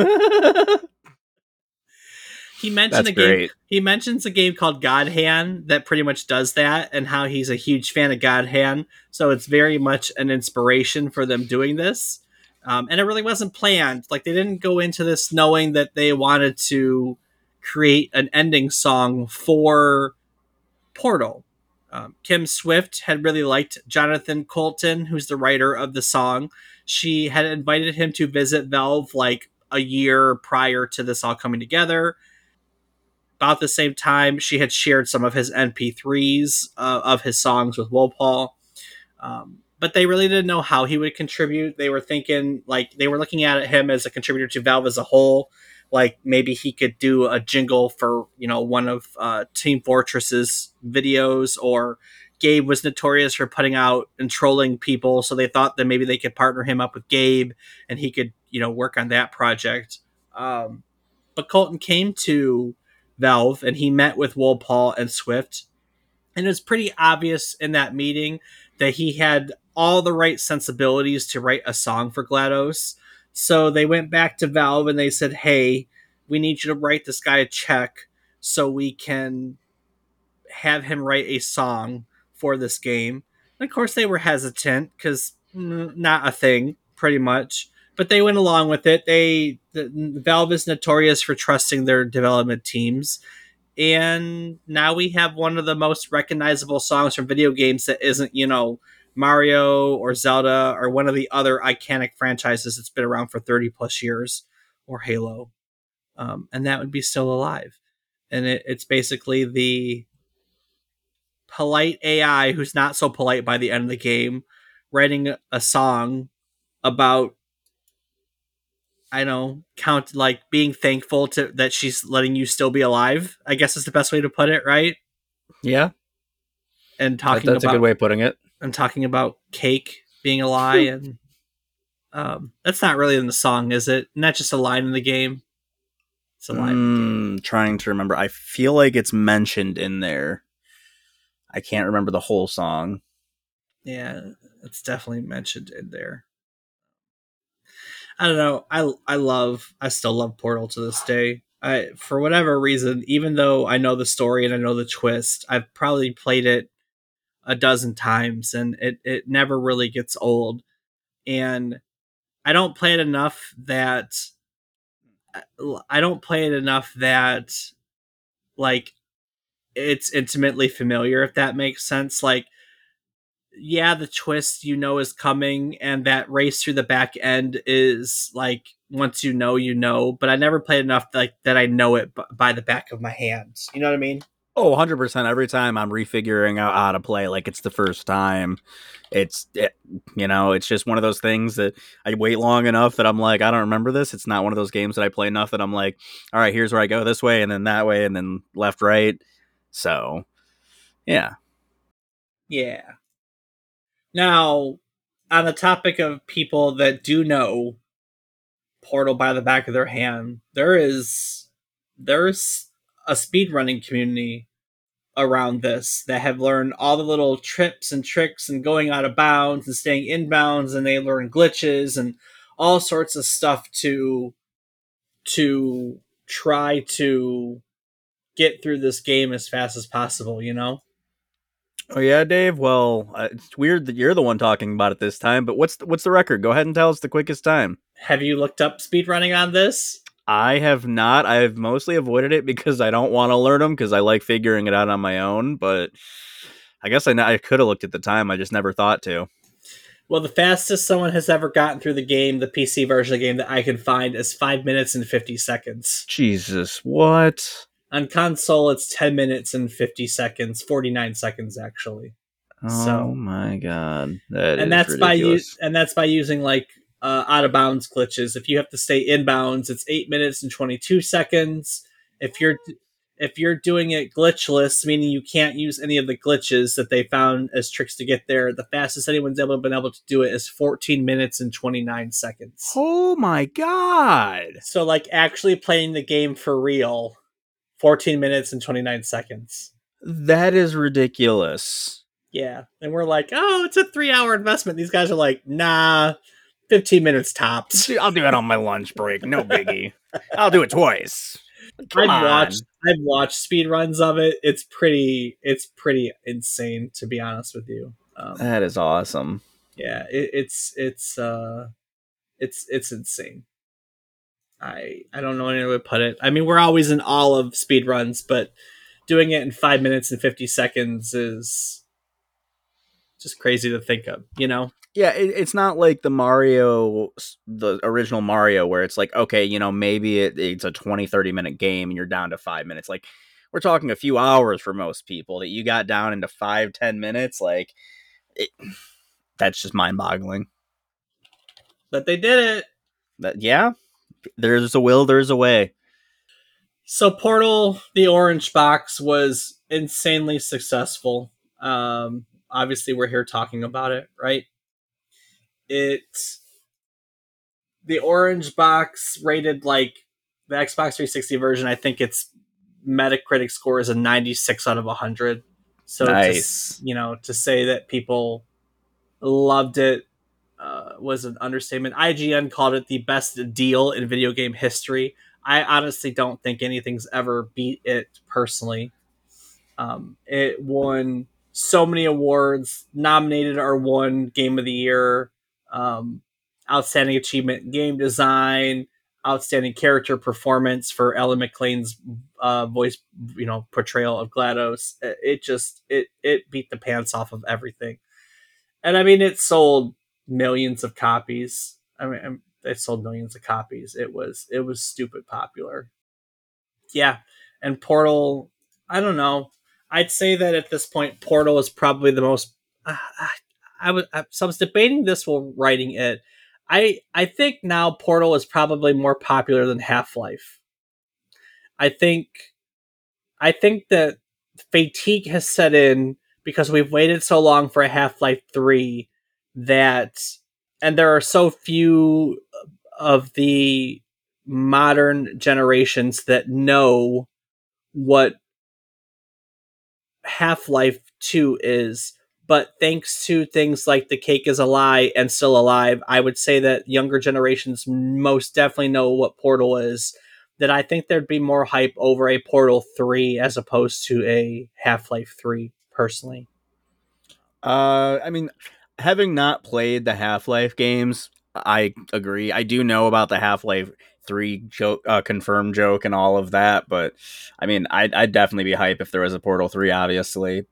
mentioned That's a game. Great. He mentions a game called God Hand that pretty much does that, and how he's a huge fan of God Hand. So it's very much an inspiration for them doing this. Um, and it really wasn't planned. Like they didn't go into this knowing that they wanted to create an ending song for Portal. Um, Kim Swift had really liked Jonathan Coulton, who's the writer of the song. She had invited him to visit Valve like a year prior to this all coming together about the same time, she had shared some of his MP3s uh, of his songs with Wolpaw. Um, but they really didn't know how he would contribute. They were thinking, like, they were looking at him as a contributor to Valve as a whole. Like, maybe he could do a jingle for, you know, one of uh, Team Fortress's videos, or Gabe was notorious for putting out and trolling people. So they thought that maybe they could partner him up with Gabe and he could, you know, work on that project. Um, but Coulton came to Valve and he met with Wolpaw and Swift. And it was pretty obvious in that meeting that he had all the right sensibilities to write a song for GLaDOS. So they went back to Valve and they said, Hey, we need you to write this guy a check so we can have him write a song for this game. And of course, they were hesitant because not a thing, pretty much but they went along with it. They the, Valve is notorious for trusting their development teams, and now we have one of the most recognizable songs from video games that isn't you know Mario or Zelda or one of the other iconic franchises that's been around for thirty plus years, or Halo, um, and that would be still alive. And it, it's basically the polite AI who's not so polite by the end of the game, writing a song about I don't know, count like being thankful to that she's letting you still be alive. I guess is the best way to put it, right? Yeah. And talking that, that's about, a good way of putting it. And talking about cake being a lie, and um, that's not really in the song, is it? Not just a line in the game. It's a line. Mm, trying to remember. I feel like it's mentioned in there. I can't remember the whole song. Yeah, it's definitely mentioned in there. I don't know. I I love. I still love Portal to this day. I for whatever reason, even though I know the story and I know the twist, I've probably played it a dozen times, and it it never really gets old. And I don't play it enough that uh, I don't play it enough that like it's intimately familiar if that makes sense. Like yeah the twist you know is coming and that race through the back end is like once you know you know but i never played enough like that i know it b- by the back of my hands. You know what i mean Oh, 100% every time I'm refiguring out how to play like it's the first time. It's it, you know, it's just one of those things that I wait long enough that I'm like I don't remember this. It's not one of those games that I play enough that I'm like, all right, here's where I go this way and then that way and then left right. So, yeah. Yeah. Now, on the topic of people that do know Portal by the back of their hand, there is there's a speedrunning community around this that have learned all the little trips and tricks and going out of bounds and staying inbounds and they learn glitches and all sorts of stuff to to try to get through this game as fast as possible, you know? Oh yeah, Dave. Well, uh, it's weird that you're the one talking about it this time. But what's the, what's the record? Go ahead and tell us the quickest time. Have you looked up speedrunning on this? I have not. I've mostly avoided it because I don't want to learn them because I like figuring it out on my own. But I guess I, I could have looked at the time. I just never thought to. Well, the fastest someone has ever gotten through the game, the PC version of the game that I can find, is five minutes and fifty seconds. Jesus, what? On console, it's ten minutes and fifty seconds, forty nine seconds actually. Oh So- my god, that and that's by u- and that's by using like uh, out of bounds glitches. If you have to stay inbounds, it's eight minutes and twenty two seconds. If you're if you're doing it glitchless, meaning you can't use any of the glitches that they found as tricks to get there, the fastest anyone's ever been able to do it is fourteen minutes and twenty nine seconds. Oh my god! So like actually playing the game for real, fourteen minutes and twenty nine seconds. That is ridiculous. Yeah. And we're like, oh, it's a three hour investment. These guys are like, nah, 15 minutes tops. I'll do it on my lunch break. No biggie. I'll do it twice. Come I've on. watched I've watched speed runs of it. It's pretty it's pretty insane to be honest with you. Um, That is awesome. yeah, it, it's it's uh it's it's insane. I I don't know any way to put it. I mean, we're always in all of speed runs, but doing it in five minutes and fifty seconds is just crazy to think of. You know? Yeah, it, it's not like the Mario, the original Mario, where it's like, okay, you know, maybe it, it's a 20, 30 minute game and you're down to five minutes. Like, we're talking a few hours for most people that you got down into five, ten minutes. Like, it, that's just mind boggling. But they did it. That, yeah, there's a will, there's a way. So Portal, the orange box, was insanely successful. Um, obviously, we're here talking about it, right? It, the orange box rated like the Xbox 360 version. I think its Metacritic score is a 96 out of 100. So, to you know, to say that people loved it uh, was an understatement. IGN called it the best deal in video game history. I honestly don't think anything's ever beat it personally. Um, it won so many awards, nominated or won Game of the Year, um, Outstanding Achievement Game Design, Outstanding Character Performance for Ellen McLain's uh, voice, you know, portrayal of GLaDOS. It, it just it it beat the pants off of everything, and I mean it sold millions of copies. I mean, um, it sold millions of copies. It was it was stupid popular. Yeah, and Portal. I don't know. I'd say that at this point, Portal is probably the most. Uh, I was so I was debating this while writing it. I I think now Portal is probably more popular than Half Life. I think I think that fatigue has set in because we've waited so long for a Half Life three that and there are so few of the modern generations that know what Half Life 2 is. But thanks to things like The Cake is a Lie and Still Alive, I would say that younger generations most definitely know what Portal is. That I think there'd be more hype over a Portal 3 as opposed to a Half Life 3, personally. Uh, I mean, having not played the Half Life games, I agree. I do know about the Half Life three joke, uh, confirmed joke, and all of that. But I mean, I'd, I'd definitely be hype if there was a Portal three, obviously.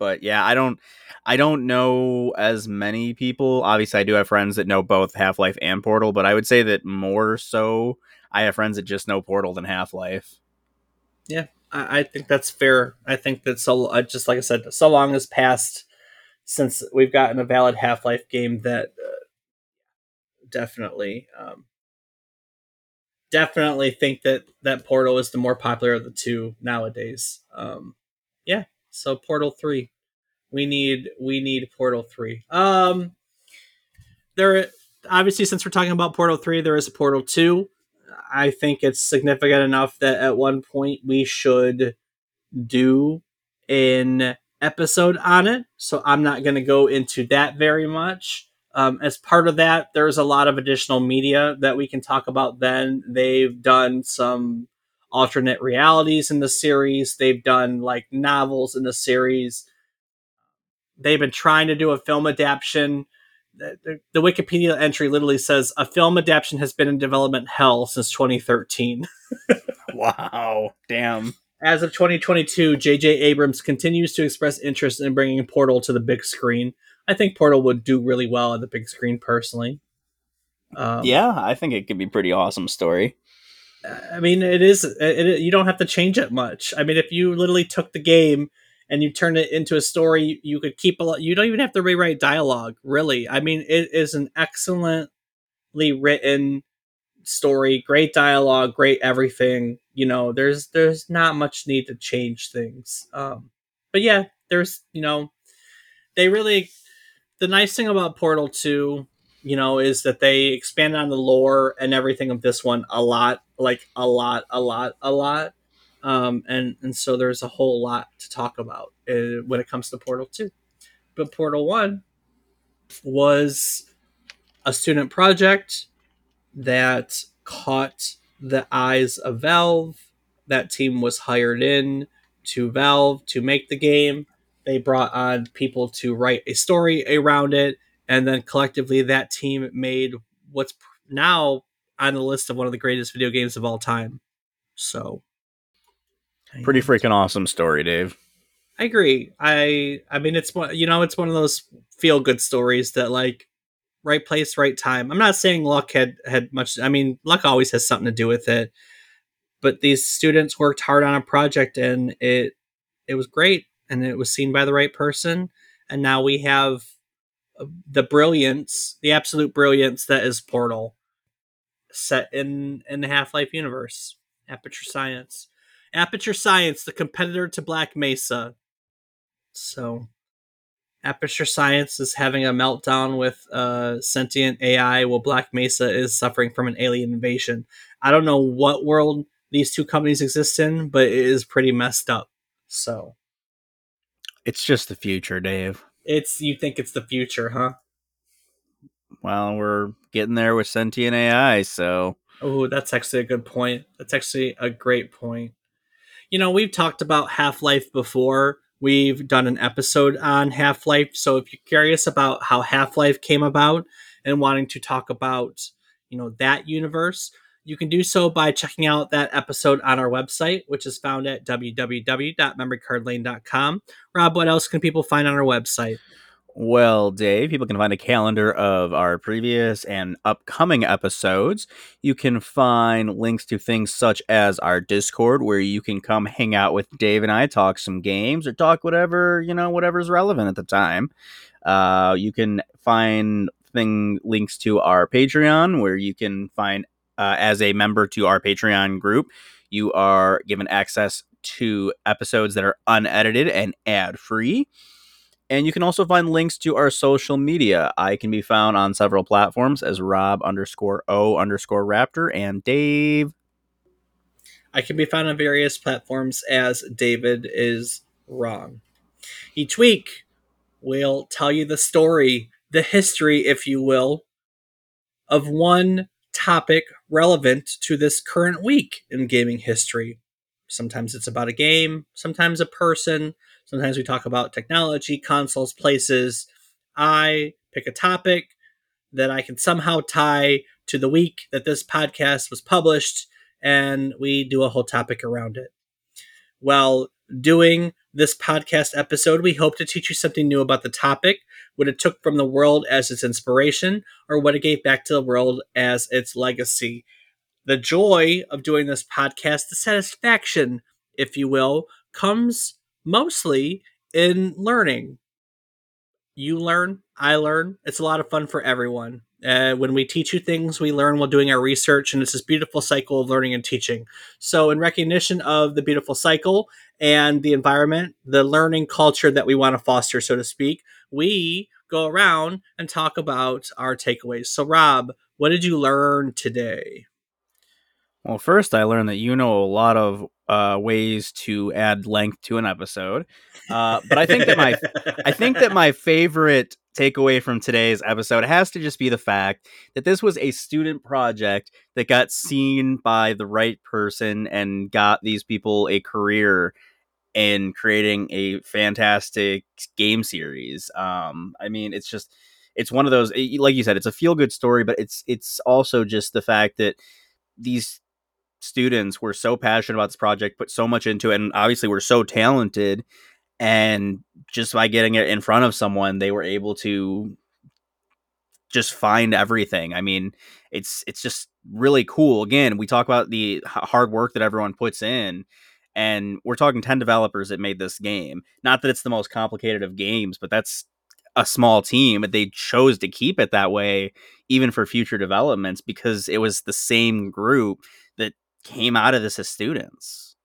But yeah, I don't, I don't know as many people. Obviously, I do have friends that know both Half Life and Portal, but I would say that more so, I have friends that just know Portal than Half Life. Yeah, I, I, think that's fair. I think that so, just like I said, so long has passed since we've gotten a valid Half Life game that uh, definitely, um, definitely think that that Portal is the more popular of the two nowadays. Um, so Portal three, we need we need Portal three. Um, there obviously since we're talking about Portal three, there is a Portal two. I think it's significant enough that at one point we should do an episode on it. So I'm not going to go into that very much. Um, as part of that, there's a lot of additional media that we can talk about then. They've done some alternate realities in the series, they've done like novels in the series. They've been trying to do a film adaptation. The, the, Wikipedia entry literally says a film adaptation has been in development hell since 2013. wow, damn. As of 2022, J.J. Abrams continues to express interest in bringing Portal to the big screen. I think Portal would do really well on the big screen, personally. Um, yeah, I think it could be pretty awesome story. I mean, it is. It, it, you don't have to change it much. I mean, if you literally took the game and you turn it into a story, you could keep a lot. You don't even have to rewrite dialogue, really. I mean, it is an excellently written story, great dialogue, great everything. You know, there's there's not much need to change things. Um, but yeah, there's you know, they really the nice thing about Portal 2, you know, is that they expanded on the lore and everything of this one a lot, like a lot, a lot, a lot. Um, and and so there's a whole lot to talk about uh, when it comes to Portal 2. But Portal 1 was a student project that caught the eyes of Valve. That team was hired in to Valve to make the game they brought on people to write a story around it, and then collectively that team made what's now on the list of one of the greatest video games of all time. So, pretty freaking awesome story, Dave. I agree. I I mean, it's one you know, it's one of those feel good stories that like right place, right time. I'm not saying luck had had much. I mean, luck always has something to do with it. But these students worked hard on a project, and it it was great and it was seen by the right person and now we have uh, the brilliance the absolute brilliance that is portal set in in the half-life universe. Aperture science. Aperture science the competitor to black mesa. So aperture science is having a meltdown with uh, sentient ai while black mesa is suffering from an alien invasion. I don't know what world these two companies exist in but it is pretty messed up. So it's just the future, Dave. It's you think it's the future, huh? Well, we're getting there with sentient AI, so. Oh, that's actually a good point. That's actually a great point. You know, we've talked about Half Life before. We've done an episode on Half Life. So if you're curious about how Half Life came about and wanting to talk about, you know, that universe, you can do so by checking out that episode on our website, which is found at www.memorycardlane.com. Rob, what else can people find on our website? Well, Dave, people can find a calendar of our previous and upcoming episodes. You can find links to things such as our Discord, where you can come hang out with Dave and I, talk some games, or talk whatever, you know, whatever's relevant at the time. Uh, you can find thing links to our Patreon, where you can find uh, as a member to our Patreon group, you are given access to episodes that are unedited and ad free. And you can also find links to our social media. I can be found on several platforms as Rob underscore O underscore Raptor and Dave. I can be found on various platforms as David is wrong. Each week, we'll tell you the story, the history, if you will, of one topic relevant to this current week in gaming history. Sometimes it's about a game, sometimes a person, sometimes we talk about technology, consoles, places. I pick a topic that I can somehow tie to the week that this podcast was published, and we do a whole topic around it. While doing this podcast episode, we hope to teach you something new about the topic, what it took from the world as its inspiration, or what it gave back to the world as its legacy. The joy of doing this podcast, the satisfaction, if you will, comes mostly in learning. You learn, I learn. It's a lot of fun for everyone. Uh, when we teach you things, we learn while doing our research, and it's this beautiful cycle of learning and teaching. So, in recognition of the beautiful cycle and the environment, the learning culture that we want to foster, so to speak, we go around and talk about our takeaways. So, Rob, what did you learn today? Well, first, I learned that you know a lot of uh, ways to add length to an episode. Uh, but I think that my I think that my favorite takeaway from today's episode has to just be the fact that this was a student project that got seen by the right person and got these people a career in creating a fantastic game series. Um, I mean, it's just it's one of those like you said, it's a feel good story, but it's it's also just the fact that these students were so passionate about this project, put so much into it, and obviously were so talented. And just by getting it in front of someone, they were able to just find everything. I mean, it's it's just really cool. Again, we talk about the hard work that everyone puts in, and we're talking 10 developers that made this game. Not that it's the most complicated of games, but that's a small team. They chose to keep it that way even for future developments because it was the same group came out of this as students.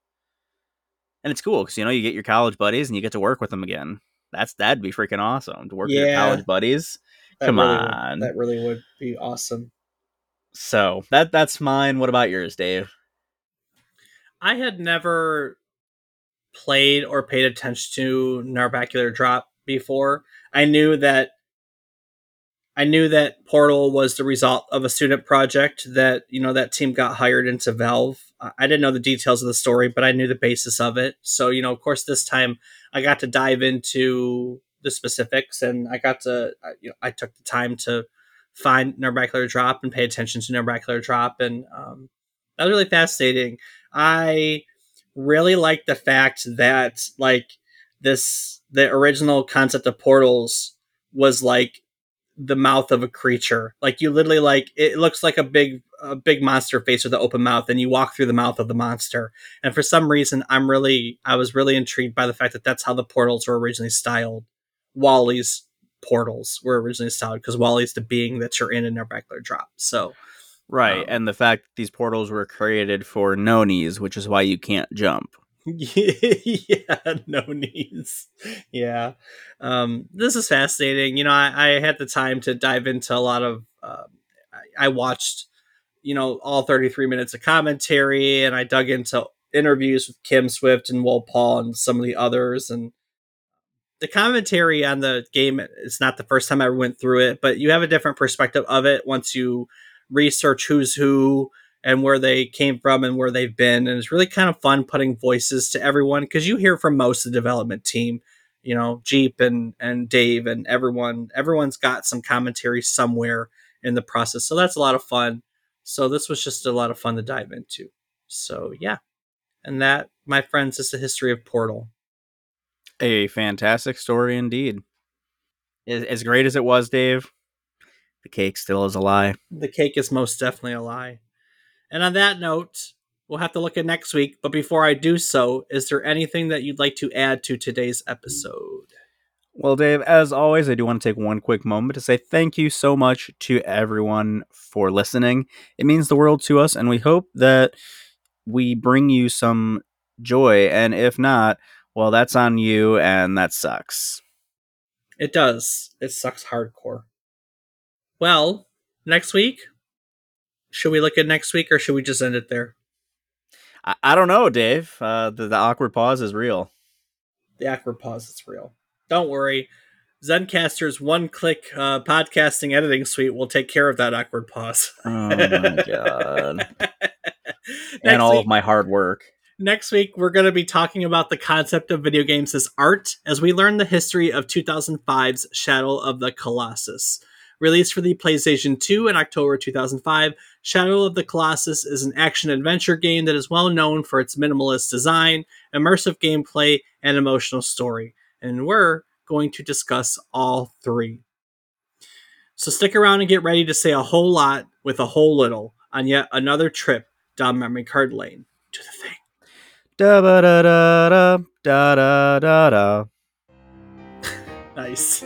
And it's cool because you know you get your college buddies and you get to work with them again. That's that'd be freaking awesome to work yeah, with your college buddies. Come really on, would, that really would be awesome. So that that's mine. What about yours, Dave? I had never played or paid attention to Narbacular Drop before. I knew that I knew that Portal was the result of a student project that, you know, that team got hired into Valve. I didn't know the details of the story, but I knew the basis of it. So, you know, of course, this time I got to dive into the specifics and I got to, you know, I took the time to find Narbacular Drop and pay attention to Narbacular Drop. And um, that was really fascinating. I really like the fact that, like, this, the original concept of portals was like the mouth of a creature. Like you literally like it looks like a big a big monster face with an open mouth, and you walk through the mouth of the monster. And for some reason, I'm really I was really intrigued by the fact that that's how the portals were originally styled. Wally's portals were originally styled because Wally's the being that you're in in Narbacular Drop. So. Right, um, and the fact that these portals were created for Nonies, which is why you can't jump. yeah, no knees. Yeah. Um, this is fascinating. You know, I, I, had the time to dive into a lot of, uh, I, I, watched, you know, all 33 minutes of commentary and I dug into interviews with Kim Swift and Wolpaw and some of the others. And the commentary on the game, it's not the first time I went through it, but you have a different perspective of it once you research who's who and where they came from and where they've been. And it's really kind of fun putting voices to everyone because you hear from most of the development team, you know, Jeep and and Dave and everyone. Everyone's got some commentary somewhere in the process, so that's a lot of fun. So this was just a lot of fun to dive into. So yeah, and that, my friends, is the history of Portal. A fantastic story indeed. As great as it was, Dave, the cake still is a lie. The cake is most definitely a lie. And on that note, we'll have to look at next week. But before I do so, is there anything that you'd like to add to today's episode? Well, Dave, as always, I do want to take one quick moment to say thank you so much to everyone for listening. It means the world to us, and we hope that we bring you some joy. And if not, well, that's on you, and that sucks. It does. It sucks hardcore. Well, next week, should we look at next week or should we just end it there? I, I don't know, Dave. Uh, the, the awkward pause is real. The awkward pause is real. Don't worry. Zencastr's one click uh, podcasting editing suite will take care of that awkward pause. oh my god. and all week, of my hard work. Next week, we're going to be talking about the concept of video games as art as we learn the history of 2005's Shadow of the Colossus Released for the PlayStation 2 in October 2005, Shadow of the Colossus is an action adventure game that is well known for its minimalist design, immersive gameplay, and emotional story. And we're going to discuss all three. So stick around and get ready to say a whole lot with a whole little on yet another trip down memory card lane to the thing. Da ba da da da da da da da. Nice.